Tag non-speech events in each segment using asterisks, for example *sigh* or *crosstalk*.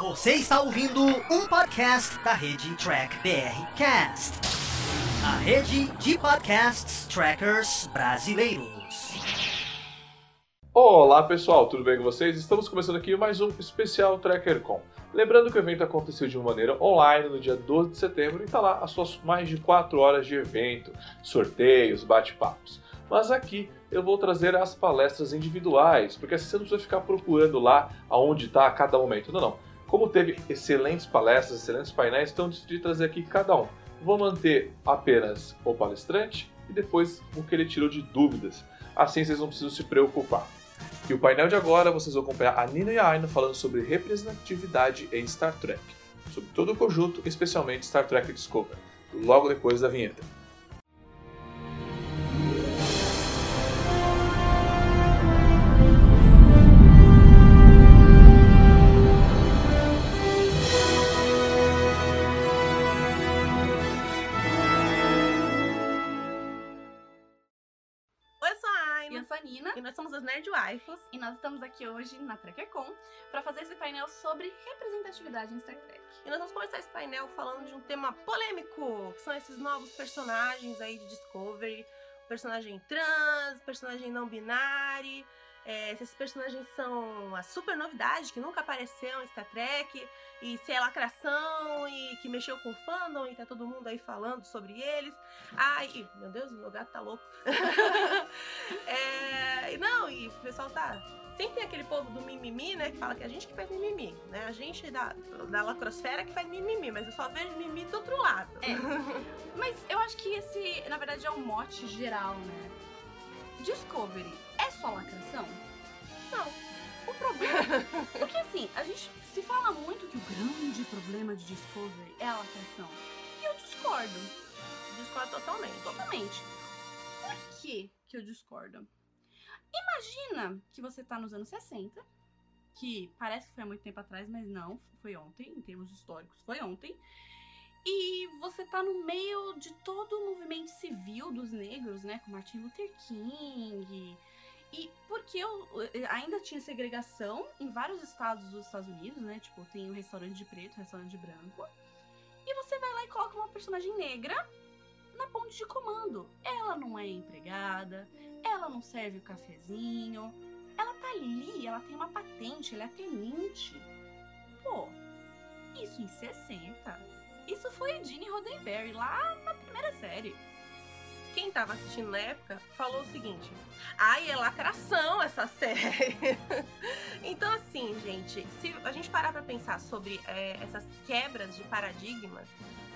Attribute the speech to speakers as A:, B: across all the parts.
A: Você está ouvindo um podcast da rede Track BR Cast, a rede de podcasts trackers brasileiros.
B: Olá pessoal, tudo bem com vocês? Estamos começando aqui mais um especial TrackerCon. Lembrando que o evento aconteceu de uma maneira online no dia 12 de setembro e está lá as suas mais de 4 horas de evento, sorteios, bate-papos. Mas aqui eu vou trazer as palestras individuais, porque assim você não precisa ficar procurando lá aonde está a cada momento. Não, não. Como teve excelentes palestras, excelentes painéis, então decidi trazer aqui cada um. Vou manter apenas o palestrante e depois o que ele tirou de dúvidas. Assim vocês não precisam se preocupar. E o painel de agora vocês vão acompanhar a Nina e a Aina falando sobre representatividade em Star Trek, sobre todo o conjunto, especialmente Star Trek Discovery, logo depois da vinheta.
C: Eu sou a
D: E Nina,
C: E nós somos as Nerd Waifus.
D: e nós estamos aqui hoje na TrekkerCon para fazer esse painel sobre representatividade em Star Trek.
C: E nós vamos começar esse painel falando de um tema polêmico, que são esses novos personagens aí de Discovery. Personagem trans, personagem não binário. É, esses personagens são a super novidade que nunca apareceu em Star Trek. E se é lacração e que mexeu com o fandom e tá todo mundo aí falando sobre eles. Ai, ih, meu Deus, meu gato tá louco. *laughs* é, não, e o pessoal tá Sempre tem aquele povo do mimimi, né? Que fala que a gente que faz mimimi, né? A gente da, da lacrosfera que faz mimimi, mas eu só vejo mimimi do outro lado.
D: É. *laughs* Mas eu acho que esse, na verdade, é um mote geral, né? Discovery é só lacração?
C: Não.
D: O problema. *laughs* Porque assim, a gente se fala muito que o grande problema de Discovery é a lacração. E eu discordo.
C: Discordo totalmente.
D: Totalmente. Por que, que eu discordo? Imagina que você tá nos anos 60, que parece que foi há muito tempo atrás, mas não, foi ontem, em termos históricos, foi ontem. E você tá no meio de todo o movimento civil dos negros, né? Com Martin Luther King. E porque eu, ainda tinha segregação em vários estados dos Estados Unidos, né? Tipo, tem o restaurante de preto, o restaurante de branco. E você vai lá e coloca uma personagem negra na ponte de comando. Ela não é empregada, ela não serve o cafezinho, ela tá ali, ela tem uma patente, ela é tenente. Pô, isso em 60. Isso foi Gene Roddenberry lá na primeira série.
C: Quem tava assistindo na época falou o seguinte: ai, é lacração essa *laughs* série. então, assim, gente, se a gente parar pra pensar sobre é, essas quebras de paradigmas,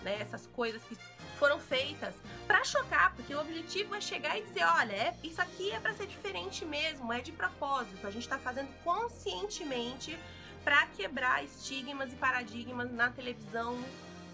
C: né, essas coisas que foram feitas pra chocar, porque o objetivo é chegar e dizer: olha, é, isso aqui é pra ser diferente mesmo, é de propósito, a gente tá fazendo conscientemente pra quebrar estigmas e paradigmas na televisão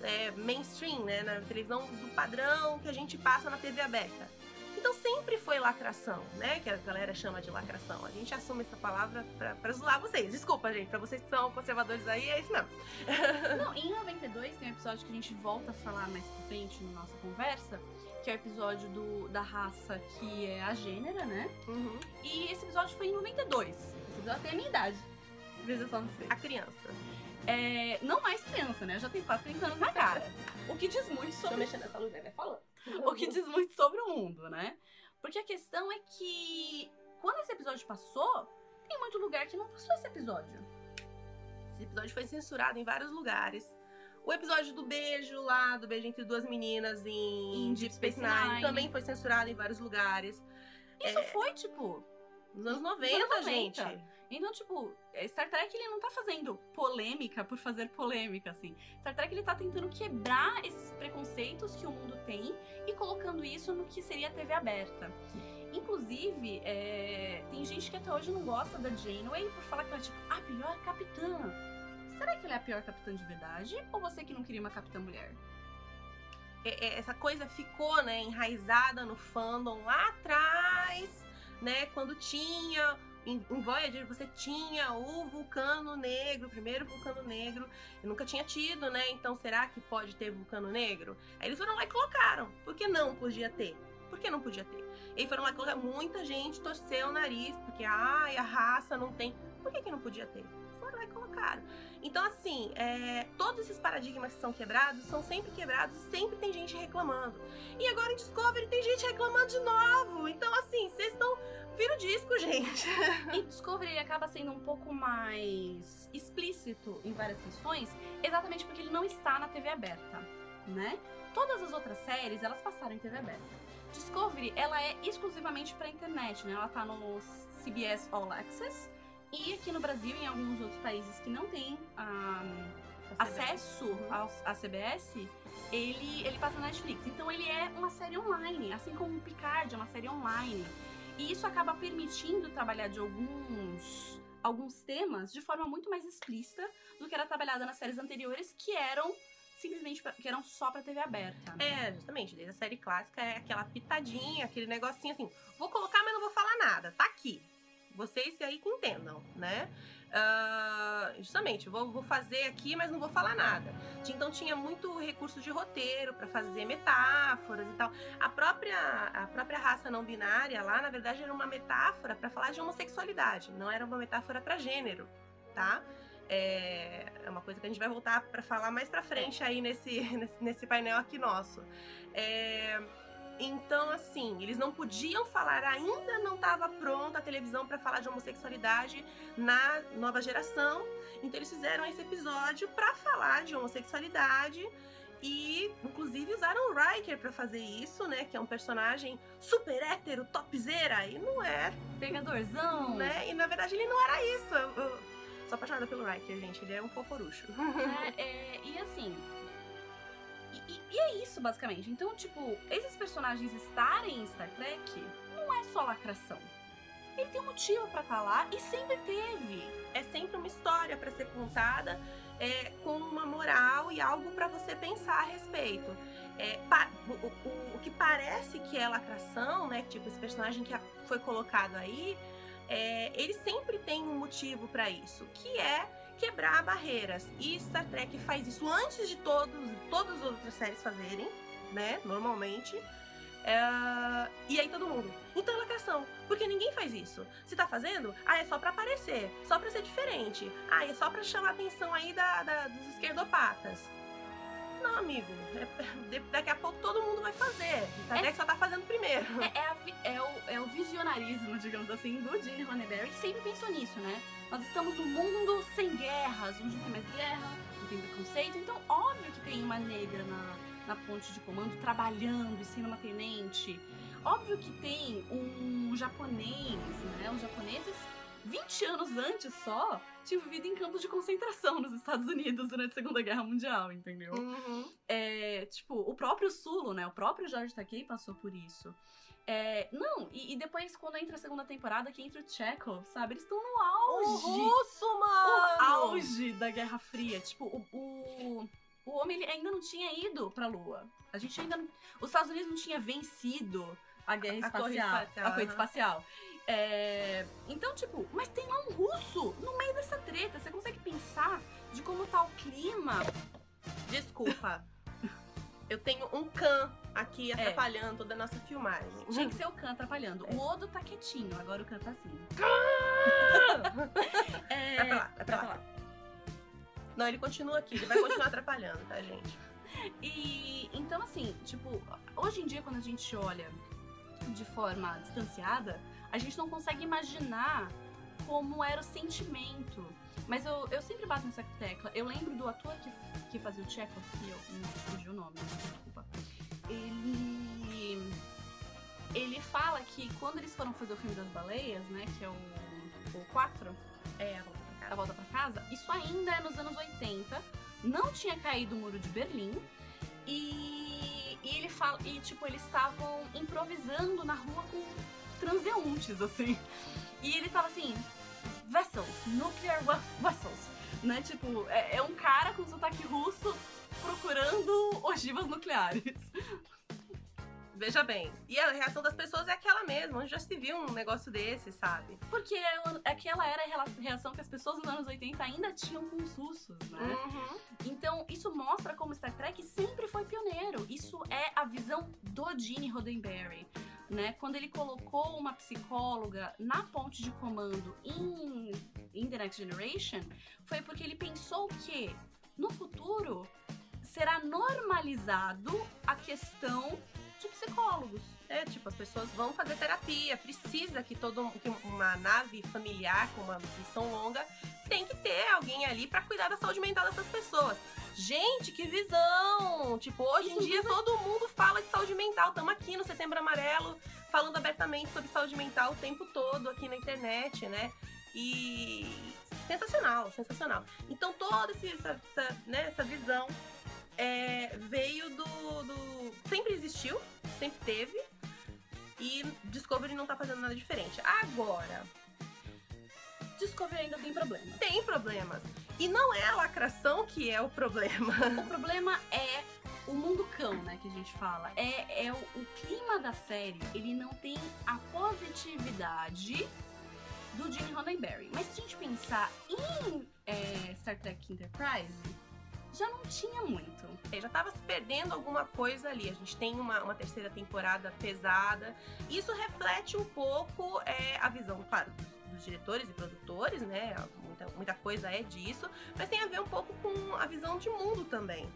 C: é, mainstream, né? Na televisão do padrão que a gente passa na TV aberta. Então sempre foi lacração, né? Que a galera chama de lacração. A gente assume essa palavra pra, pra zoar vocês. Desculpa, gente. Pra vocês que são conservadores aí, é isso mesmo. *laughs*
D: Não, em 92 tem um episódio que a gente volta a falar mais pra frente na nossa conversa, que é o episódio do, da raça que é a gênera, né?
C: Uhum.
D: E esse episódio foi em 92. Esse episódio tem a minha idade. Só não ser.
C: A criança.
D: É, não mais criança, né? Eu já tenho quase 30 anos na cara. O que diz muito
C: Deixa eu
D: sobre.
C: mexer nessa luz aí, vai falando. *laughs*
D: o que diz muito sobre o mundo, né? Porque a questão é que quando esse episódio passou, tem muito lugar que não passou esse episódio.
C: Esse episódio foi censurado em vários lugares. O episódio do beijo lá, do beijo entre duas meninas em,
D: Em
C: Deep Space Nine, também foi censurado em vários lugares.
D: Isso
C: É.
D: foi, tipo.
C: Nos anos 90,
D: Nos anos 90.
C: gente.
D: Então, tipo, Star Trek ele não tá fazendo polêmica por fazer polêmica, assim. Star Trek ele tá tentando quebrar esses preconceitos que o mundo tem e colocando isso no que seria a TV aberta. Inclusive, é, tem gente que até hoje não gosta da Janeway por falar que ela é tipo a pior capitã. Será que ela é a pior capitã de verdade? Ou você que não queria uma capitã mulher?
C: É- é- essa coisa ficou, né, enraizada no fandom lá atrás, né, quando tinha em, em Voyager você tinha o vulcano negro, o primeiro vulcano negro, e nunca tinha tido, né? Então será que pode ter vulcano negro? Aí eles foram lá e colocaram. Por que não podia ter? Por que não podia ter? E aí foram lá e colocaram. Muita gente torceu o nariz, porque ai, a raça não tem. Por que, que não podia ter? Foram lá e colocaram. Então, assim, é, todos esses paradigmas que são quebrados são sempre quebrados sempre tem gente reclamando. E agora em Discovery tem gente reclamando de novo. Então, assim, vocês estão. Vira o disco, gente.
D: E Discovery ele acaba sendo um pouco mais explícito em várias questões, exatamente porque ele não está na TV aberta, né? Todas as outras séries, elas passaram em TV aberta. Discovery, ela é exclusivamente pra internet, né? Ela tá no CBS All Access e aqui no Brasil e em alguns outros países que não tem ah, acesso ao, à CBS, ele, ele passa na Netflix. Então ele é uma série online, assim como o Picard é uma série online. E isso acaba permitindo trabalhar de alguns alguns temas de forma muito mais explícita do que era trabalhada nas séries anteriores, que eram simplesmente pra- que eram só pra TV aberta.
C: É, justamente, desde a série clássica é aquela pitadinha, aquele negocinho assim, vou colocar, mas não vou falar nada, tá aqui. Vocês aí que entendam, né? Ah, justamente, vou, vou fazer aqui, mas não vou falar nada. Então tinha muito recurso de roteiro pra fazer metáforas e tal. A própria, a própria raça não binária lá, na verdade, era uma metáfora pra falar de homossexualidade, não era uma metáfora pra gênero, tá? É é uma coisa que a gente vai voltar pra falar mais pra frente aí nesse, *laughs* nesse painel aqui nosso. É, então, assim, eles não podiam falar, ainda não estava pronta a televisão para falar de homossexualidade na nova geração. Então, eles fizeram esse episódio para falar de homossexualidade. E, inclusive, usaram o Riker para fazer isso, né? Que é um personagem super hétero, topzera. E não é,
D: Pegadorzão,
C: né? E, na verdade, ele não era isso. Eu, eu sou apaixonada pelo Riker, gente. Ele é um foforucho.
D: né? *laughs* É, e assim. E, e- é isso, basicamente. Então, tipo, esses personagens estarem em Star Trek não é só lacração. Ele tem um motivo pra estar lá e sempre teve.
C: é sempre uma história para ser contada é, com uma moral e algo para você pensar a respeito. É, pa- o, o- o que parece que é lacração, né? Tipo, esse personagem que foi colocado aí, é, ele sempre tem um motivo para isso, que é quebrar barreiras. E Star Trek faz isso antes de todos, todas as outras séries fazerem, né? Normalmente. É, e aí todo mundo. Então é lacração. Porque ninguém faz isso. Se tá fazendo, ah, é só pra aparecer. Só pra ser diferente. Ah, é só pra chamar a atenção aí da, da- dos esquerdopatas. Não, amigo. É- *laughs* daqui a pouco todo mundo vai fazer. Star
D: É-
C: Trek só tá fazendo primeiro.
D: É, é a é o, é o visionarismo, digamos assim, do Gene Roddenberry, que sempre pensou nisso, né? Nós estamos num mundo sem guerras, onde não tem mais guerra, não tem preconceito. Então, óbvio que tem uma negra na, na ponte de comando trabalhando e sendo uma tenente. Óbvio que tem um japonês, né? Os japoneses, 20 anos antes só, tinham vivido em campos de concentração nos Estados Unidos durante a Segunda Guerra Mundial, entendeu?
C: Uhum.
D: É, tipo, o próprio Sulo, né? O próprio George Takei passou por isso. É, não, e, e depois, quando entra a segunda temporada, que entra o Chekhov, sabe? Eles estão no
C: O
D: auge.
C: russo,
D: O
C: mano!
D: auge da Guerra Fria. Tipo, o, o, o homem ele ainda não tinha ido pra Lua. A gente ainda não, Os Estados Unidos não tinha vencido a guerra
C: A
D: espacial.
C: espacial,
D: a corrida espacial. É, então, tipo, mas tem lá um russo no meio dessa treta. Você consegue pensar de como tá o clima?
C: Desculpa. Eu tenho um can aqui atrapalhando toda a nossa filmagem.
D: Tinha que ser o Khan atrapalhando. O Odo tá quietinho, agora o Khan tá assim. *laughs* é,
C: Vai pra lá, vai pra
D: vai
C: lá. Não, ele continua aqui, ele vai continuar atrapalhando, tá, gente?
D: E então, assim, tipo, hoje em dia, quando a gente olha de forma distanciada, a gente não consegue imaginar como era o sentimento. Mas eu, eu sempre bato nessa tecla. Eu lembro do ator que, que fazia o Chekhov, que eu não fugiu o nome, desculpa. Ele. Ele fala que quando eles foram fazer o filme das baleias, né? Que é o, o 4,
C: É,
D: a volta pra casa, isso ainda é nos anos 80. Não tinha caído o muro de Berlim. E, e ele fala. E tipo, eles estavam improvisando na rua com transeuntes, assim. E ele tava assim. Vessels, nuclear vessels. Né? Tipo, é, é um cara com sotaque russo procurando ogivas nucleares.
C: Veja bem. E a reação das pessoas é aquela mesma. Onde já se viu um negócio desse, sabe?
D: Porque é- aquela era a reação que as pessoas nos anos 80 ainda tinham com os russos, né?
C: Uhum.
D: Então, isso mostra como Star Trek sempre foi pioneiro. Isso é a visão do Gene Roddenberry. né? Quando ele colocou uma psicóloga na ponte de comando em, em The Next Generation, foi porque ele pensou que no futuro será normalizado a questão de psicólogos.
C: É, tipo, as pessoas vão fazer terapia, precisa que todo que uma nave familiar com uma missão longa tem que ter alguém ali para cuidar da saúde mental dessas pessoas. Gente, que visão! Tipo, hoje em dia todo mundo fala de saúde mental. Estamos aqui no Setembro Amarelo falando abertamente sobre saúde mental o tempo todo aqui na internet, né? E sensacional, sensacional. Então toda essa, essa, né, essa visão é, veio do, do. Sempre existiu, sempre teve. E Discovery não tá fazendo nada diferente. Agora,
D: Discovery ainda tem problemas.
C: tem problemas. E não é a lacração que é o problema.
D: O problema é o mundo cão, né, que a gente fala. É, é o, o clima da série, ele não tem a positividade do Gene Roddenberry. Mas se a gente pensar em é, Star Trek Enterprise, já não tinha muito.
C: É, Já tava se perdendo alguma coisa ali. A gente tem uma, uma terceira temporada pesada. Isso reflete um pouco é, a visão, claro, dos diretores e produtores, né? Muita, muita coisa é disso, mas tem a ver um pouco com a visão de mundo também.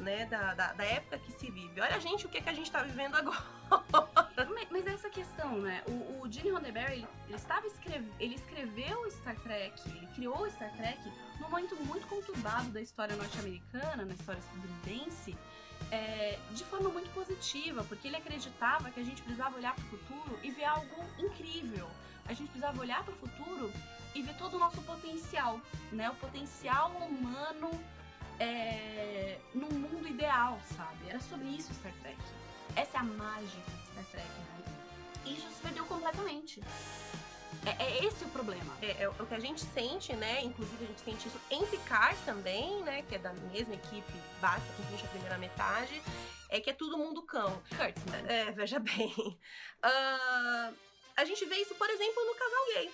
C: Né, da, da, da época que se vive. Olha, gente, o que, que a gente tá vivendo agora. *laughs*
D: Mas, mas essa questão, né? O, o Gene Roddenberry, ele, ele estava escreve, ele escreveu Star Trek, ele criou Star Trek num momento muito conturbado da história norte-americana, na história estadunidense, é, de forma muito positiva, porque ele acreditava que a gente precisava olhar para o futuro e ver algo incrível. A gente precisava olhar para o futuro e ver todo o nosso potencial, né? O potencial humano é, num mundo ideal, sabe? Era sobre isso Star Trek. Essa é a mágica de Star Trek, né? E isso se perdeu completamente. É, é esse o problema.
C: É, é o que a gente sente, né? Inclusive a gente sente isso em Picard também, né? Que é da mesma equipe básica que existe a primeira metade. É que é todo mundo cão.
D: Kurtzman.
C: É, veja bem. *laughs* Ah, a gente vê isso, por exemplo, no casal gay.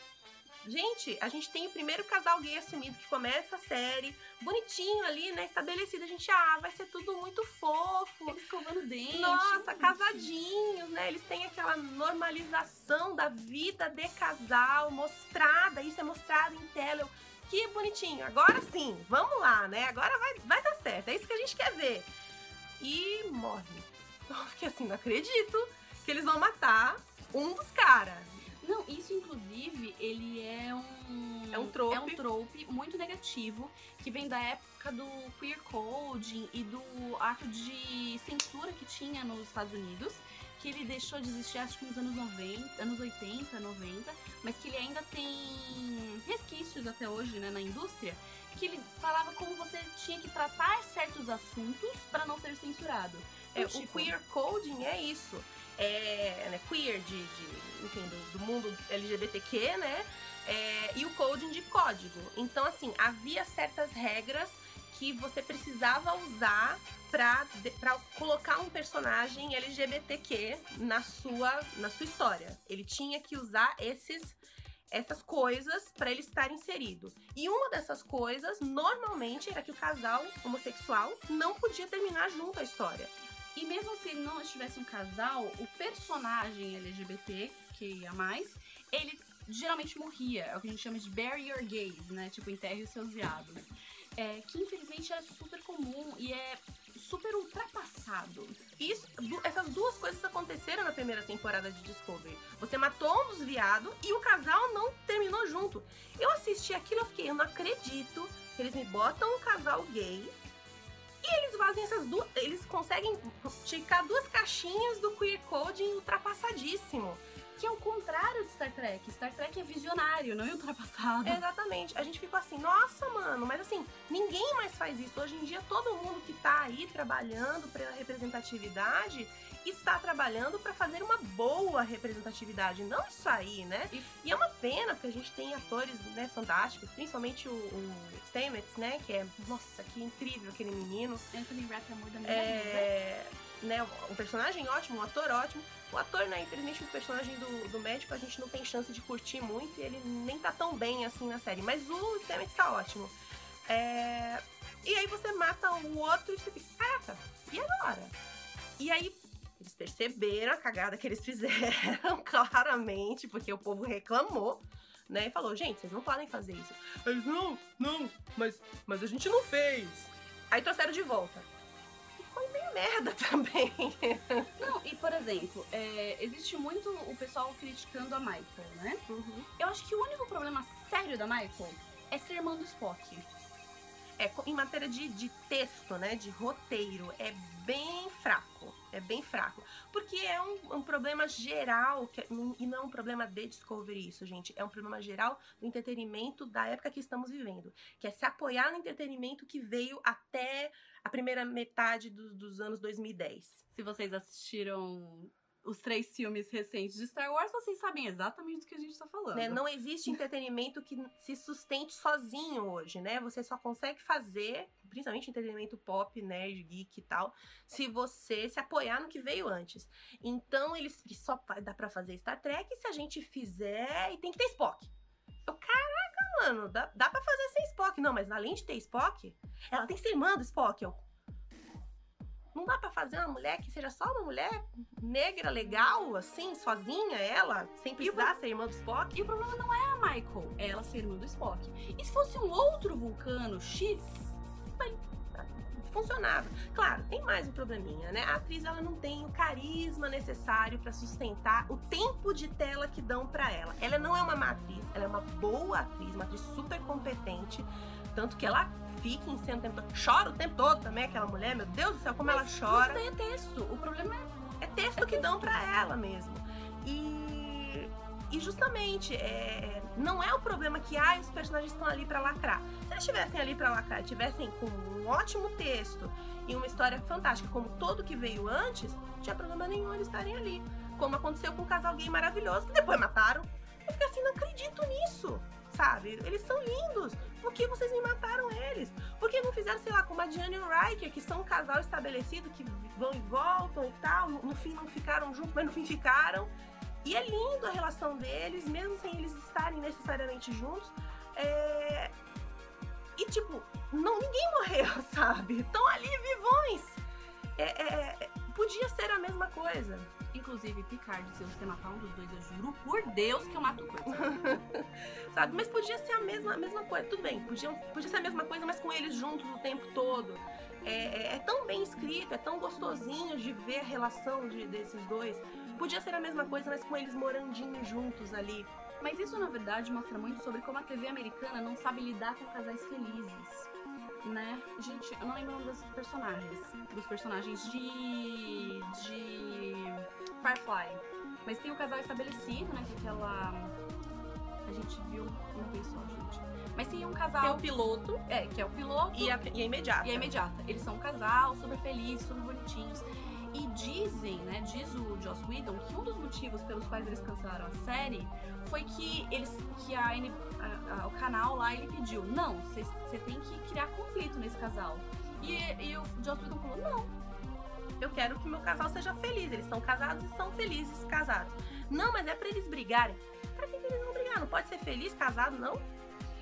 C: Gente, a gente tem o primeiro casal gay assumido que começa a série, bonitinho ali, né? Estabelecido. A gente, ah, vai ser tudo muito fofo.
D: Eles escovando dente.
C: Nossa, casadinhos, né? Eles têm aquela normalização da vida de casal mostrada. Isso é mostrado em tela. Eu, Que bonitinho. Agora sim, vamos lá, né? Agora vai, vai dar certo. É isso que a gente quer ver. E morre. *laughs* Eu fiquei assim, não acredito que eles vão matar um dos caras.
D: Não, isso inclusive, ele é um.
C: É um trope.
D: É um trope muito negativo, que vem da época do queer coding e do ato de censura que tinha nos Estados Unidos. Que ele deixou de existir, acho que nos anos 90, anos 80, 90, mas que ele ainda tem resquícios até hoje, né, na indústria, que ele falava como você tinha que tratar certos assuntos para não ser censurado.
C: É,
D: Então,
C: o
D: tipo,
C: queer coding é isso. É, né, queer de, de enfim, do, do mundo LGBTQ, né? É, e o coding de código. Então, assim, havia certas regras que você precisava usar pra colocar um personagem LGBTQ na sua, na sua história. Ele tinha que usar esses essas coisas para ele estar inserido. E uma dessas coisas, normalmente, era que o casal homossexual não podia terminar junto a história.
D: E mesmo se não estivesse um casal, o personagem LGBT, que ia mais, ele geralmente morria. É o que a gente chama de bury your gays, né? Tipo, enterre os seus viados. É, que infelizmente é super comum e é super ultrapassado.
C: Isso, du- essas duas coisas aconteceram na primeira temporada de Discovery. Você matou um dos viados e o casal não terminou junto. Eu assisti aquilo e fiquei, eu não acredito que eles me botam um casal gay e eles fazem essas duas. Eles conseguem ticar duas caixinhas do queer coding ultrapassadíssimo.
D: Que é o contrário de Star Trek. Star Trek é visionário, não é ultrapassado.
C: Exatamente. A gente ficou assim, nossa, mano, mas assim, ninguém mais faz isso. Hoje em dia, todo mundo que tá aí trabalhando pela representatividade está trabalhando para fazer uma boa representatividade, não isso aí, né?
D: E-
C: é uma pena, porque a gente tem atores né, fantásticos, principalmente o, o Stamets, né? Que é, nossa, que incrível aquele menino.
D: Anthony Rapp é da minha vida.
C: É, né, um personagem ótimo, um ator ótimo. O ator, né, infelizmente, o personagem do, do médico a gente não tem chance de curtir muito e ele nem tá tão bem assim na série. Mas o Stamets tá ótimo. É, E aí você mata o outro e você fica, caraca, e agora? E aí perceberam a cagada que eles *laughs* fizeram, claramente, porque o povo reclamou, né? E falou, gente, vocês não podem fazer isso. Eles, não, não, mas, mas a gente não fez. Aí trouxeram de volta. E foi meio merda *laughs* também.
D: Não, e por exemplo, é, existe muito o pessoal criticando a Michael, né?
C: Uhum.
D: Eu acho que o único problema sério da Michael é ser irmã do Spock.
C: É, em matéria de, de texto, né, de roteiro, é bem fraco. É bem fraco. Porque é um, um problema geral, que, e não é um problema de Discovery isso, gente. É um problema geral do entretenimento da época que estamos vivendo. Que é se apoiar no entretenimento que veio até a primeira metade do- dos anos 2010.
D: Se vocês assistiram os três filmes recentes de Star Wars, vocês sabem exatamente do que a gente tá falando.
C: né? Não existe entretenimento que se sustente sozinho hoje, né? Você só consegue fazer, principalmente entretenimento pop, nerd, geek e tal, se você se apoiar no que veio antes. Então, eles só dar pra fazer Star Trek se a gente fizer e tem que ter Spock. Eu, caraca, mano, dá, dá pra fazer sem Spock. Não, mas além de ter Spock, ela tem que ser irmã do Spock. Eu, não dá pra fazer uma mulher que seja só uma mulher negra, legal, assim, sozinha, ela, sem precisar ser irmã do Spock?
D: E o problema não é a Michael, é ela ser irmã do Spock. E se fosse um outro vulcano X,
C: funcionava. Claro, tem mais um probleminha, né? A atriz ela não tem o carisma necessário pra sustentar o tempo de tela que dão pra ela. Ela não é uma má atriz, ela é uma boa atriz, uma atriz super competente, tanto que ela fica em cena o tempo todo. Chora o tempo todo também, aquela mulher, meu Deus do céu, como ela chora.
D: Isso daí é texto. O problema é
C: É texto que dão pra ela mesmo. E, e justamente, é, não é o problema que ah, os personagens estão ali pra lacrar. Se eles estivessem ali pra lacrar, tivessem com um ótimo texto e uma história fantástica, como todo que veio antes, não tinha problema nenhum eles estarem ali. Como aconteceu com um casal gay maravilhoso, que depois mataram. Eu fiquei assim, não acredito nisso, sabe? Eles são lindos. Por que vocês me mataram eles? Por que não fizeram, sei lá, como a Diane e o Riker, que são um casal estabelecido, que vão e voltam e tal. No, fim não ficaram juntos, mas no fim ficaram. E é lindo a relação deles, mesmo sem eles estarem necessariamente juntos. É... E tipo, não, ninguém morreu, *laughs* sabe? Estão ali vivões. É, é, podia ser a mesma coisa.
D: Inclusive, Picard, se você matar um dos dois, eu juro por Deus que eu mato coisa. *laughs*
C: sabe? Mas podia ser a mesma, a mesma coisa. Tudo bem, podia, podia ser a mesma coisa, mas com eles juntos o tempo todo. É, é- é tão bem escrito, é tão gostosinho de ver a relação de- desses dois. Podia ser a mesma coisa, mas com eles morandinhos juntos ali.
D: Mas isso, na verdade, mostra muito sobre como a TV americana não sabe lidar com casais felizes. Né? Gente, eu não lembro dos personagens. Dos personagens de. de. Firefly. Mas tem o casal estabelecido, né? Que é aquela. A gente viu uma vez só, gente. Mas tem um casal.
C: Tem o piloto
D: É, que é o piloto
C: e a, e a imediata.
D: e a imediata. Eles são um casal, super felizes, super bonitinhos. E dizem, né, diz o Joss Whedon, que um dos motivos pelos quais eles cancelaram a série foi que eles, que a, a- a- o canal lá, ele pediu, não, você tem que criar conflito nesse casal. E, e o Joss Whedon falou, não,
C: Eu quero que meu casal seja feliz. Eles são casados e são felizes casados. Não, mas é pra eles brigarem. Pra que, eles vão brigar? Não pode ser feliz casado, não?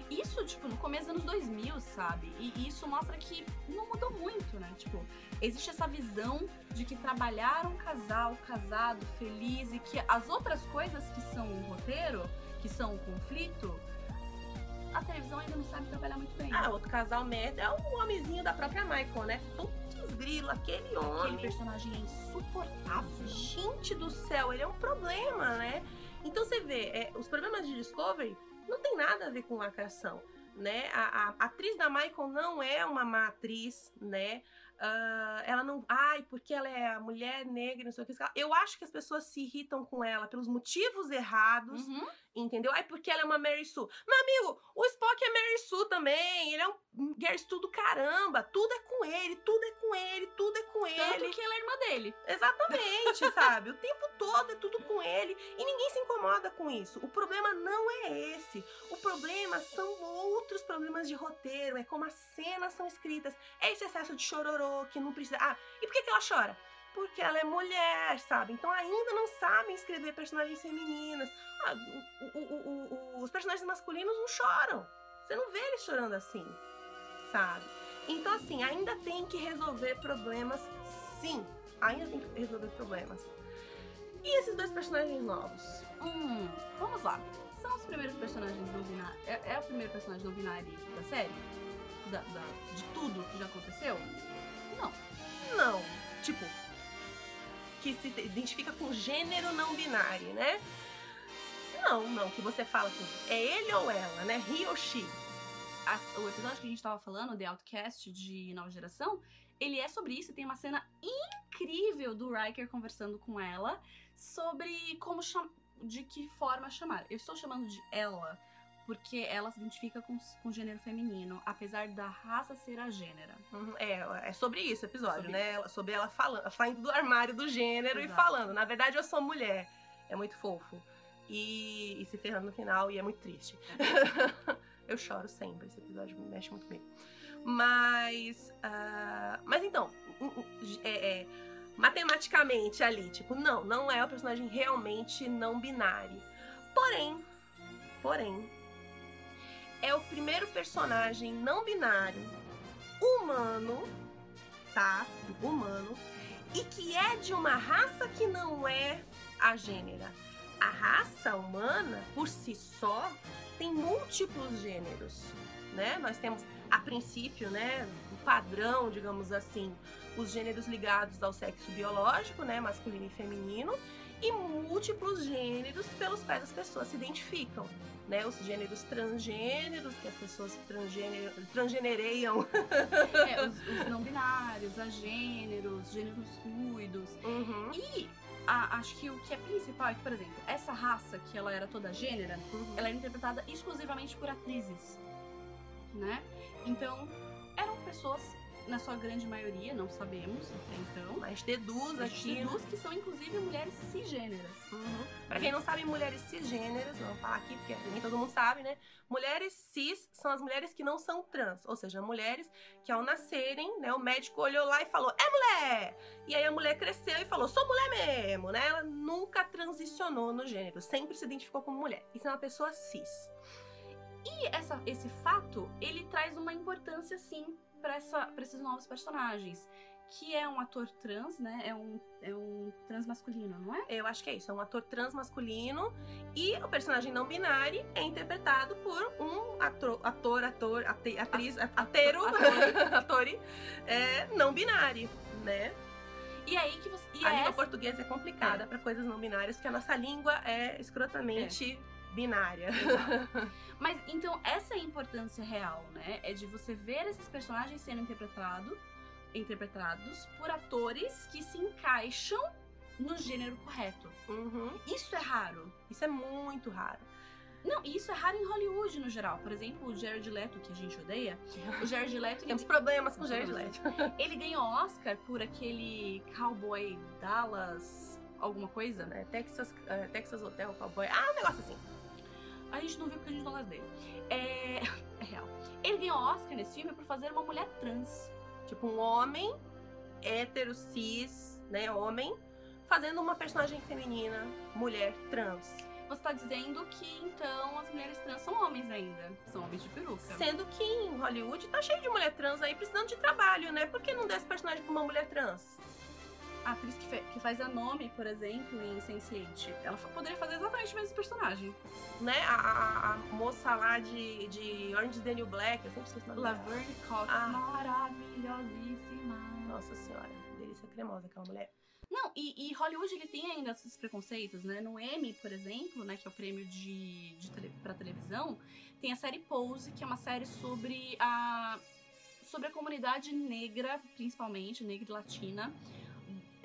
D: Isso, tipo, no começo dos anos 2000, sabe? E isso mostra que não mudou muito, né? Tipo, existe essa visão de que trabalhar um casal casado, feliz e que as outras coisas que são o roteiro, que são o conflito, a televisão ainda não sabe trabalhar muito bem.
C: Ah, outro casal merda é o homenzinho da própria Michael, né? Putz grilo, aquele
D: Aquele
C: homem.
D: personagem é insuportável.
C: Gente do céu, ele é um problema, né? Então você vê, é, os problemas de Discovery não tem nada a ver com lacração, né? A, a atriz da Michael não é uma má atriz, né? Ah, ela não. Ai, porque ela é a mulher negra, não sei o que. Eu acho que as pessoas se irritam com ela pelos motivos errados,
D: Uhum.
C: entendeu? Ai, porque ela é uma Mary Sue. Meu amigo, o Spock é Mary Sue também. Ele é um Gary Stu do caramba. Tudo é com ele, tudo é com ele, tudo é com ele.
D: Tanto que ela é irmã dele.
C: Exatamente, *laughs* sabe? O tempo todo é tudo com ele e ninguém se incomoda com isso. O problema não é esse. O problema são outros problemas de roteiro, é como as cenas são escritas. É esse excesso de chororô que não precisa. Ah, e por que, que ela chora? Porque ela é mulher, sabe? Então ainda não sabem escrever personagens femininas. Ah, o- o- o- os personagens masculinos não choram. Você não vê eles chorando assim, sabe? Então, assim, ainda tem que resolver problemas, sim. ainda tem que resolver problemas. E esses dois personagens novos?
D: Hum, vamos lá. São os primeiros personagens não binários. É, é o primeiro personagem não binário da série? Da, da- de tudo que já aconteceu? Não.
C: Não. Tipo, que se identifica com gênero não binário, né? Não, não, que você fala assim, é ele ou ela, né? He ou she.
D: A- o episódio que a gente tava falando, The Outcast de Nova Geração, ele é sobre isso. Tem uma cena incrível do Riker conversando com ela sobre como de que forma chamar. Eu estou chamando de ela porque ela se identifica com, com gênero feminino, apesar da raça ser a gênera.
C: Uhum, É, é sobre isso o episódio,
D: Sobre
C: né? Ela- Sobre ela falando, saindo do armário do gênero e
D: Exato.
C: falando. Na verdade, eu sou mulher. É muito fofo. E, e se ferrando no final, e é muito triste. *laughs* eu choro sempre, esse episódio me mexe muito comigo. Mas. ah, mas então, é- é, matematicamente ali, tipo, não, não é o personagem realmente não binário. Porém, porém, é o primeiro personagem não binário humano, tá? Humano, e que é de uma raça que não é a gênera. A raça humana, por si só, tem múltiplos gêneros, né? Nós temos, a princípio, né, o padrão, digamos assim, os gêneros ligados ao sexo biológico, né, masculino e feminino, e múltiplos gêneros pelos quais as pessoas se identificam, né? Os gêneros transgêneros, que as pessoas transgênero, transgenereiam.
D: É, os, os não binários, agêneros, gêneros fluidos.
C: Uhum.
D: E a- acho que o que é principal é que, por exemplo, essa raça que ela era toda gênera,
C: Uhum.
D: ela era interpretada exclusivamente por atrizes, né? Então, eram pessoas, na sua grande maioria, não sabemos até então,
C: Mas deduz aqui.
D: deduz que são inclusive mulheres cisgêneras.
C: Uhum. Pra quem não sabe, mulheres cisgêneras, vamos falar aqui, porque nem todo mundo sabe, né? Mulheres cis são as mulheres que não são trans, ou seja, mulheres que ao nascerem, né, o médico olhou lá e falou, é mulher! E aí a mulher cresceu e falou, sou mulher mesmo, né? Ela nunca transicionou no gênero, sempre se identificou como mulher. Isso é uma pessoa cis.
D: E essa, esse fato, ele traz uma importância, sim, pra esses novos personagens. Que é um ator trans, né? É um, é um trans masculino, não é?
C: Eu acho que é isso, é um ator trans masculino e o personagem não binário é interpretado por um ator, ator, ator ate- atriz, atero, *laughs*
D: ator.
C: atore, é, não binário, né?
D: E aí que você. E
C: a
D: é
C: língua
D: essa-
C: portuguesa é complicada pra coisas não binárias, porque a nossa língua é escrotamente binária.
D: Mas então essa é a importância real, né? É de você ver esses personagens sendo interpretado, interpretados por atores que se encaixam no gênero correto.
C: Uhum.
D: Isso é raro.
C: Isso é muito raro.
D: Não, e isso é raro em Hollywood no geral. Por exemplo, o Jared Leto, que a gente odeia, o Jared Leto, ele,
C: Temos problemas com o Jared Leto.
D: ele ganhou Oscar por aquele Cowboy Dallas alguma coisa, né?
C: Texas, eh, Texas Hotel Cowboy. Ah, um negócio assim.
D: A gente não viu porque a gente não gosta dele. É, *laughs* é real. Ele ganhou Oscar nesse filme por fazer uma mulher trans.
C: Tipo, um homem hétero, cis, né? Homem, fazendo uma personagem feminina, mulher trans.
D: Você tá dizendo que então as mulheres trans são homens ainda. São homens de peruca.
C: Sendo que em Hollywood tá cheio de mulher trans aí precisando de trabalho, né? Por que não der esse personagem pra uma mulher trans?
D: A atriz que, que faz a nome, por exemplo, em Sense8, ela poderia fazer exatamente o mesmo personagem.
C: Né? A, a- a moça lá de, de Orange New Black, eu sempre esqueço o nome.
D: Laverne Cox,
C: Ah.
D: maravilhosíssima.
C: Nossa senhora, delícia cremosa aquela mulher.
D: Não, e, e Hollywood ele tem ainda esses preconceitos, né? No Emmy, por exemplo, né, que é o prêmio de, de tele, pra televisão, tem a série Pose, que é uma série sobre a sobre a comunidade negra, principalmente, negra e latina,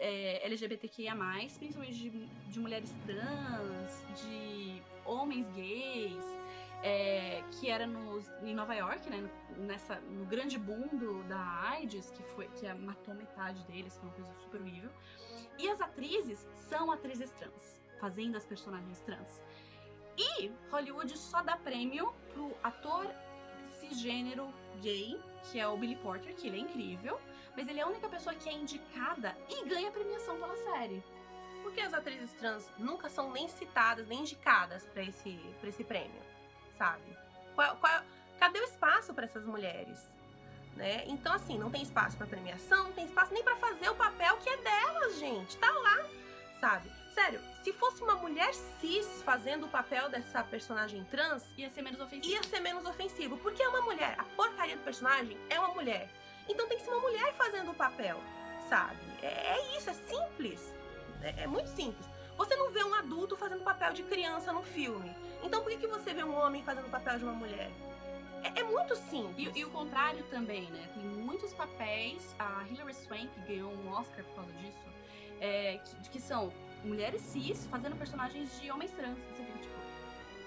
D: é, LGBTQIA+, principalmente de, de mulheres trans, de homens gays, é, que era nos, em Nova York, né, nessa, no grande boom do, da AIDS, que, foi, que matou metade deles, foi uma coisa super horrível. E as atrizes são atrizes trans, fazendo as personagens trans. E Hollywood só dá prêmio pro ator cisgênero gay, que é o Billy Porter, que ele é incrível, mas ele é a única pessoa que é indicada e ganha premiação pela série.
C: Por que as atrizes trans nunca são nem citadas, nem indicadas pra esse, pra esse prêmio? Sabe? Qual- qual- cadê o espaço pra essas mulheres? Né? Então, assim, não tem espaço para premiação, não tem espaço nem para fazer o papel que é delas, gente. Tá lá, sabe? Sério, se fosse uma mulher cis fazendo o papel dessa personagem trans,
D: Ia ser menos ofensivo.
C: ia ser menos ofensivo. Porque é uma mulher. A porcaria do personagem é uma mulher. Então tem que ser uma mulher fazendo o papel, sabe? É, é isso, é simples. É, é muito simples. Você não vê um adulto fazendo papel de criança no filme. Então por que, que você vê um homem fazendo o papel de uma mulher? É, é muito simples.
D: E, e o contrário também, né? Tem muitos papéis. A Hilary Swank ganhou um Oscar por causa disso. é, que, que são mulheres cis fazendo personagens de homens trans. Você fica tipo,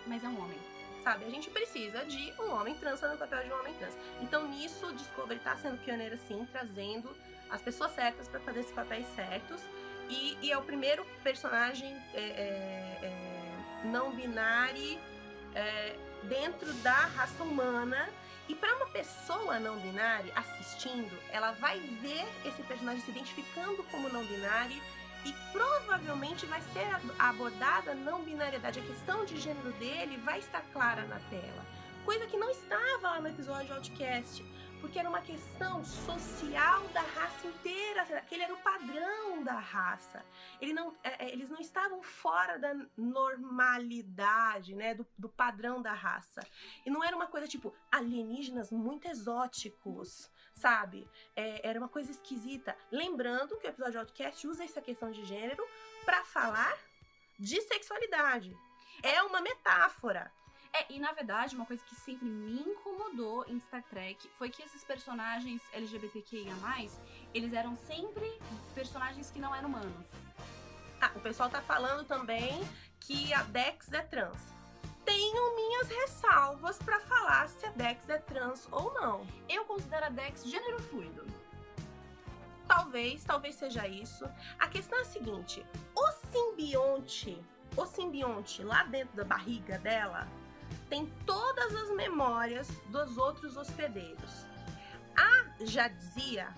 D: mas é um homem.
C: Sabe? A gente precisa de um homem trans fazendo o papel de um homem trans. Então, nisso, Discovery tá sendo pioneira, sim, trazendo as pessoas certas para fazer esses papéis certos. E, e é o primeiro personagem é, é, é, não binário é, dentro da raça humana. E para uma pessoa não binária assistindo, ela vai ver esse personagem se identificando como não binário e provavelmente vai ser abordada a não binariedade. A questão de gênero dele vai estar clara na tela. Coisa que não estava lá no episódio Outcast, porque era uma questão social da raça inteira. Aquele era o padrão da raça. Ele não, é, é, eles não estavam fora da normalidade, né? Do, do padrão da raça. E não era uma coisa tipo alienígenas muito exóticos sabe? É, era uma coisa esquisita. Lembrando que o episódio Outcast usa essa questão de gênero para falar de sexualidade. É uma metáfora.
D: É, e na verdade, uma coisa que sempre me incomodou em Star Trek foi que esses personagens LGBTQIA, eles eram sempre personagens que não eram humanos.
C: Ah, o pessoal tá falando também que a Dex é trans tenho minhas ressalvas para falar se a Dex é trans ou não.
D: Eu considero a Dex gênero fluido.
C: Talvez, talvez seja isso. A questão é a seguinte: o simbionte, o simbionte lá dentro da barriga dela tem todas as memórias dos outros hospedeiros. A Jadzia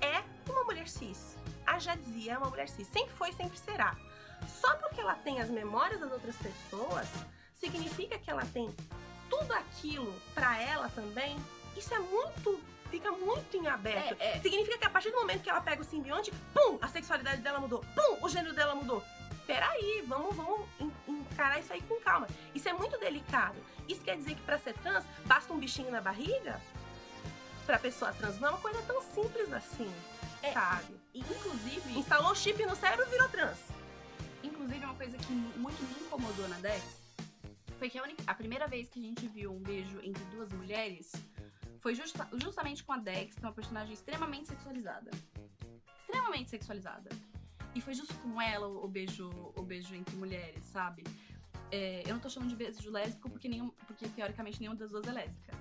C: é uma mulher cis. A Jadzia é uma mulher cis. Sempre foi, sempre será. Só porque ela tem as memórias das outras pessoas, significa que ela tem tudo aquilo para ela também. Isso é muito. Fica muito em aberto.
D: É, é.
C: Significa que a partir do momento que ela pega o simbionte, pum, a sexualidade dela mudou. Pum, o gênero dela mudou. Peraí, vamos, vamos encarar isso aí com calma. Isso é muito delicado. Isso quer dizer que para ser trans, basta um bichinho na barriga? Pra pessoa trans não é uma coisa tão simples assim,
D: É,
C: sabe?
D: Inclusive,
C: Instalou chip no cérebro e virou trans.
D: inclusive uma coisa que muito me incomodou na Dex foi que a, única- a primeira vez que a gente viu um beijo entre duas mulheres foi justa- justamente com a Dex, que é uma personagem extremamente sexualizada. Extremamente sexualizada. E foi justo com ela o, beijo o beijo entre mulheres, sabe? É, eu não tô chamando de beijo lésbico porque, nenhum, porque teoricamente nenhuma das duas é lésbica.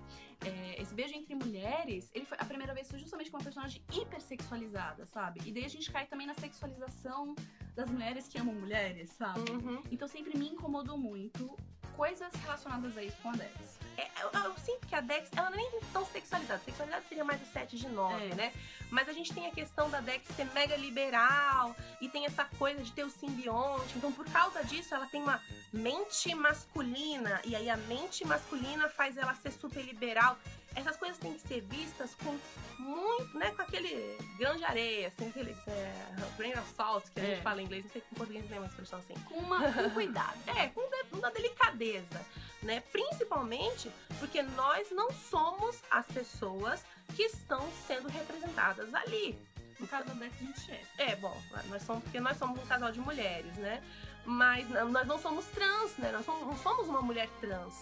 D: É, esse beijo entre mulheres, ele foi, a primeira vez foi justamente com uma personagem hipersexualizada, sabe? E daí a gente cai também na sexualização das mulheres que amam mulheres, sabe?
C: Uhum.
D: Então sempre me incomodou muito coisas relacionadas a isso com a Dex.
C: É, eu, eu sinto que a Dex, ela não é nem tão sexualizada. Sexualizada seria mais o 7 de 9,
D: É.
C: né? Mas a gente tem a questão da Dex ser mega liberal e tem essa coisa de ter o simbionte. Então, por causa disso, ela tem uma mente masculina. E aí a mente masculina faz ela ser super liberal. Essas coisas têm que ser vistas com muito, né? Com aquele grão de areia, assim, aquele é, grain of salt, que a
D: É.
C: gente fala em inglês. Não sei se em português tem uma expressão assim.
D: Com, uma, com cuidado. *laughs*
C: É, com uma delicadeza, né? Principalmente porque nós não somos as pessoas que estão sendo representadas ali.
D: No caso da Dex, a gente é.
C: É, bom, nós somos porque nós somos um casal de mulheres, né? Mas nós não somos trans, né? Nós não somos uma mulher trans.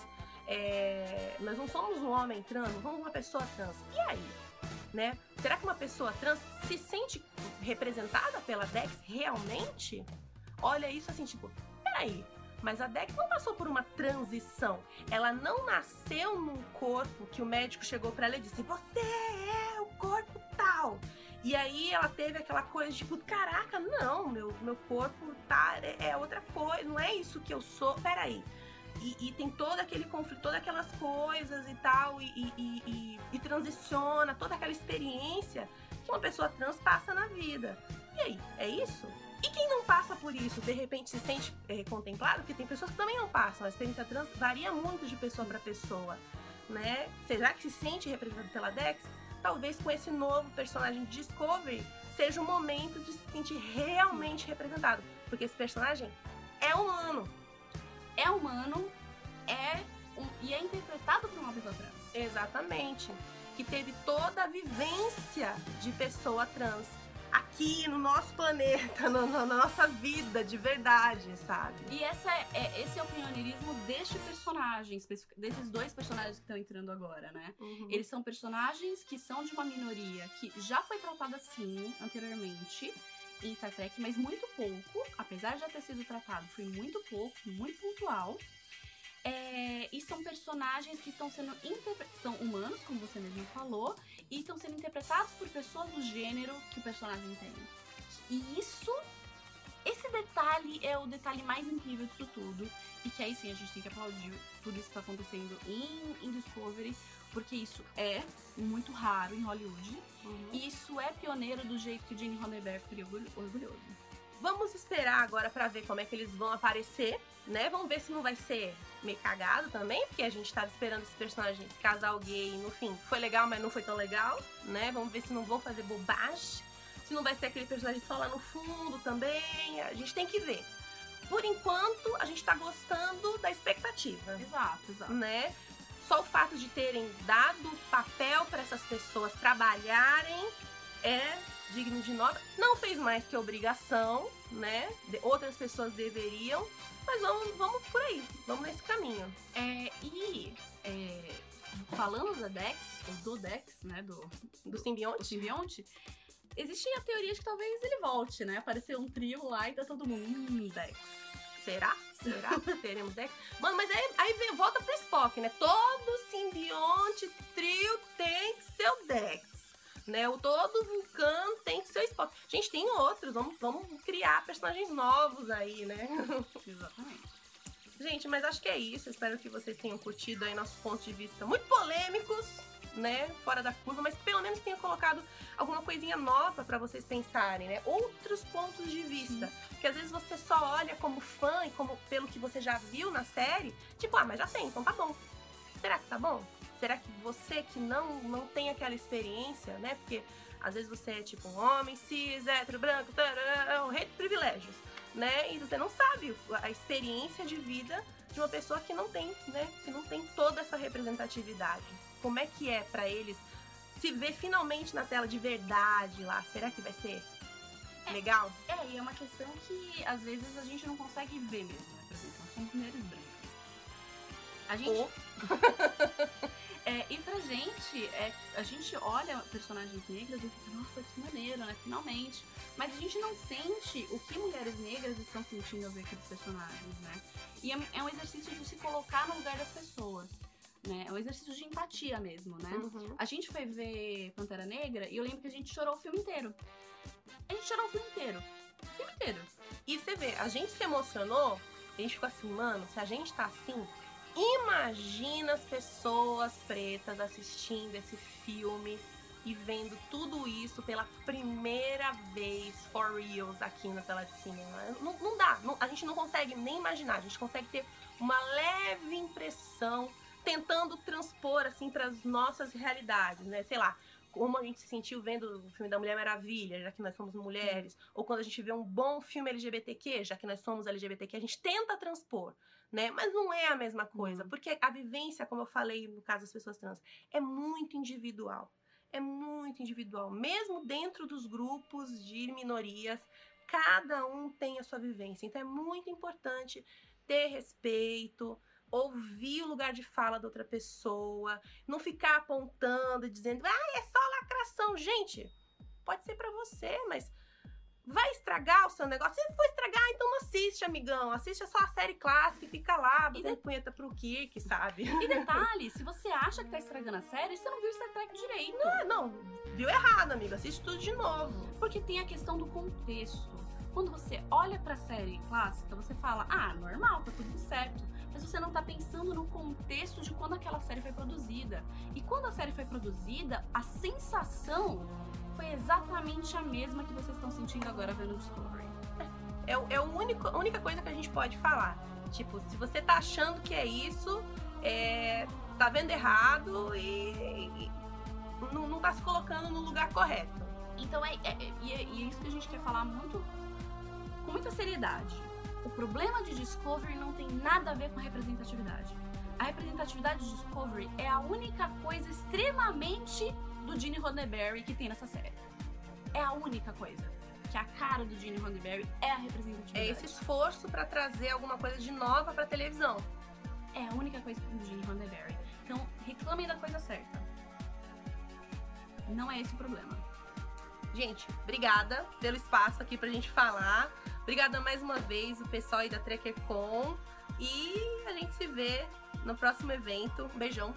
C: É, nós não somos um homem trans, não somos uma pessoa trans. E aí? Né? Será que uma pessoa trans se sente representada pela Dex realmente? Olha isso assim, tipo, peraí, mas a Dex não passou por uma transição. Ela não nasceu num corpo que o médico chegou pra ela e disse: Você é o corpo tal. E aí ela teve aquela coisa tipo, caraca, não, meu, meu corpo tá, é, é outra coisa, não é isso que eu sou. Peraí. E, e tem todo aquele conflito, todas aquelas coisas e tal, e, e- e- transiciona, toda aquela experiência que uma pessoa trans passa na vida. E aí, é isso? E quem não passa por isso, de repente se sente eh, contemplado, porque tem pessoas que também não passam. A experiência trans varia muito de pessoa para pessoa, né? Será que se sente representado pela Dex? talvez com esse novo personagem Discovery seja o momento de se sentir realmente representado. Porque esse personagem é humano.
D: É humano, é um, e é interpretado por uma pessoa trans.
C: Exatamente. Que teve toda a vivência de pessoa trans aqui no nosso planeta, no, na nossa vida de verdade, sabe?
D: E essa é, é- esse é o pioneirismo deste personagem, desses dois personagens que estão entrando agora, né?
C: Uhum.
D: Eles são personagens que são de uma minoria que já foi tratada assim anteriormente em Star Trek, mas muito pouco, apesar de já ter sido tratado, foi muito pouco, muito pontual. É, e são personagens que estão sendo são humanos, como você mesmo falou, e estão sendo interpretados por pessoas do gênero que o personagem tem. E isso, esse detalhe é o detalhe mais incrível disso tudo. E que aí sim a gente tem que aplaudir tudo isso que está acontecendo em, em Discovery, porque isso é muito raro em Hollywood.
C: Uhum.
D: E isso é pioneiro do jeito que o Gene Roddenberry ficaria orgulho- orgulhoso.
C: Vamos esperar agora pra ver como é que eles vão aparecer, né? Vamos ver se não vai ser meio cagado também, porque a gente tava esperando esse personagem, esse casal gay, no fim, foi legal, mas não foi tão legal, né? Vamos ver se não vão fazer bobagem, se não vai ser aquele personagem só lá no fundo também, a gente tem que ver. Por enquanto, a gente tá gostando da expectativa,
D: Exato, exato.
C: né? Só o fato de terem dado papel para essas pessoas trabalharem é digno de nota. Não fez mais que obrigação, né? De- outras pessoas deveriam, mas vamos, vamos por aí, vamos nesse caminho.
D: É, e é, falando da Dex, ou do Dex, né, do,
C: Do simbionte.
D: simbionte, existe a teoria de que talvez ele volte, né? Apareceu um trio lá e tá todo mundo, hum, Dex.
C: Será? Será que teremos Dex? Mano, mas aí, aí vem, volta pro Spock, né? Todo simbionte trio tem seu Dex. Né? O todo vulcano tem que ser o Spock. Gente, tem outros. Vamos, vamos criar personagens novos aí, né? *laughs*
D: Exatamente.
C: Gente, mas acho que é isso. Espero que vocês tenham curtido aí nossos pontos de vista muito polêmicos, né? Fora da curva, mas pelo menos tenha colocado alguma coisinha nova pra vocês pensarem, né? Outros pontos de vista. Porque às vezes você só olha como fã e como pelo que você já viu na série, tipo, ah, mas já tem, então tá bom. Será que tá bom? Será que você que não, não tem aquela experiência, né? Porque às vezes você é tipo um homem cis, hétero, branco, tarará, o rei de privilégios, né? E você não sabe a experiência de vida de uma pessoa que não tem, né? Que não tem toda essa representatividade. Como é que é pra eles se ver finalmente na tela de verdade lá? Será que vai ser legal?
D: É, e é uma questão que às vezes a gente não consegue ver mesmo, né? Por exemplo, nós somos mulheres brancas. A gente.
C: Ou *laughs*
D: É, e pra gente, é, a gente olha personagens negras e fica, nossa, que maneiro, né? Finalmente. Mas a gente não sente o que mulheres negras estão sentindo ao ver aqueles personagens, né? E é, é um exercício de se colocar no lugar das pessoas, né? É um exercício de empatia mesmo, né?
C: Uhum.
D: A gente foi ver Pantera Negra e eu lembro que a gente chorou o filme inteiro. A gente chorou o filme inteiro. O filme inteiro.
C: E você vê, a gente se emocionou, a gente ficou assim, mano, se a gente tá assim, imagina as pessoas pretas assistindo esse filme e vendo tudo isso pela primeira vez for reals aqui na tela de cinema. Não, não dá, não- a gente não consegue nem imaginar, a gente consegue ter uma leve impressão tentando transpor assim para as nossas realidades, né? Sei lá, como a gente se sentiu vendo o filme da Mulher Maravilha, já que nós somos mulheres, ou quando a gente vê um bom filme LGBTQ, já que nós somos LGBTQ, a gente tenta transpor, né? Mas não é a mesma coisa,
D: Uhum.
C: porque a vivência, como eu falei no caso das pessoas trans, é muito individual. É muito individual. Mesmo dentro dos grupos de minorias, cada um tem a sua vivência. Então é muito importante ter respeito, ouvir o lugar de fala da outra pessoa, não ficar apontando e dizendo, ah, é só lacração. Gente, pode ser pra você, mas vai estragar o seu negócio? Se for estragar, então não assiste, amigão. Assiste só a série clássica e fica lá,
D: E
C: batendo punheta pro Kirk, sabe?
D: E *laughs* detalhe, se você acha que tá estragando a série, você não viu Star Trek direito.
C: Ah, não, viu errado, amigo. Assiste tudo de novo.
D: Porque tem a questão do contexto. Quando você olha pra série clássica, você fala, ah, normal, tá tudo certo. Mas você não tá pensando no contexto de quando aquela série foi produzida. E quando a série foi produzida, a sensação foi exatamente a mesma que vocês estão sentindo agora vendo o Discovery. *laughs*
C: É, é o único, a única coisa que a gente pode falar. Tipo, se você tá achando que é isso, é, tá vendo errado e, e não, não tá se colocando no lugar correto.
D: Então é, é, é, e é, e é isso que a gente quer falar muito com muita seriedade. O problema de Discovery não tem nada a ver com a representatividade. A representatividade de Discovery é a única coisa extremamente do Gene Roddenberry que tem nessa série. É a única coisa. Que a cara do Gene Roddenberry é a representatividade.
C: É esse esforço pra trazer alguma coisa de nova pra televisão.
D: É a única coisa do Gene Roddenberry. Então, reclamem da coisa certa. Não é esse o problema.
C: Gente, obrigada pelo espaço aqui pra gente falar. Obrigada mais uma vez o pessoal aí da TrekkerCon. E a gente se vê no próximo evento. Um beijão.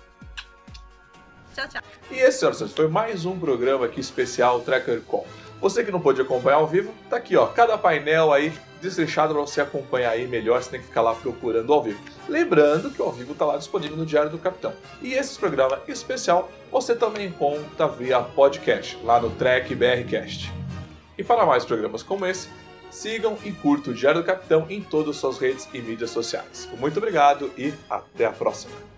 C: Tchau, tchau.
B: E esse, senhoras e senhores, foi mais um programa aqui especial TrekkerCon. Você que não pôde acompanhar ao vivo, tá aqui, ó, cada painel aí desleixado para você acompanhar aí melhor, você tem que ficar lá procurando ao vivo. Lembrando que o ao vivo tá lá disponível no Diário do Capitão. E esse programa especial você também encontra via podcast, lá no Trek BRcast. E para mais programas como esse, sigam e curtam o Diário do Capitão em todas as suas redes e mídias sociais. Muito obrigado e até a próxima.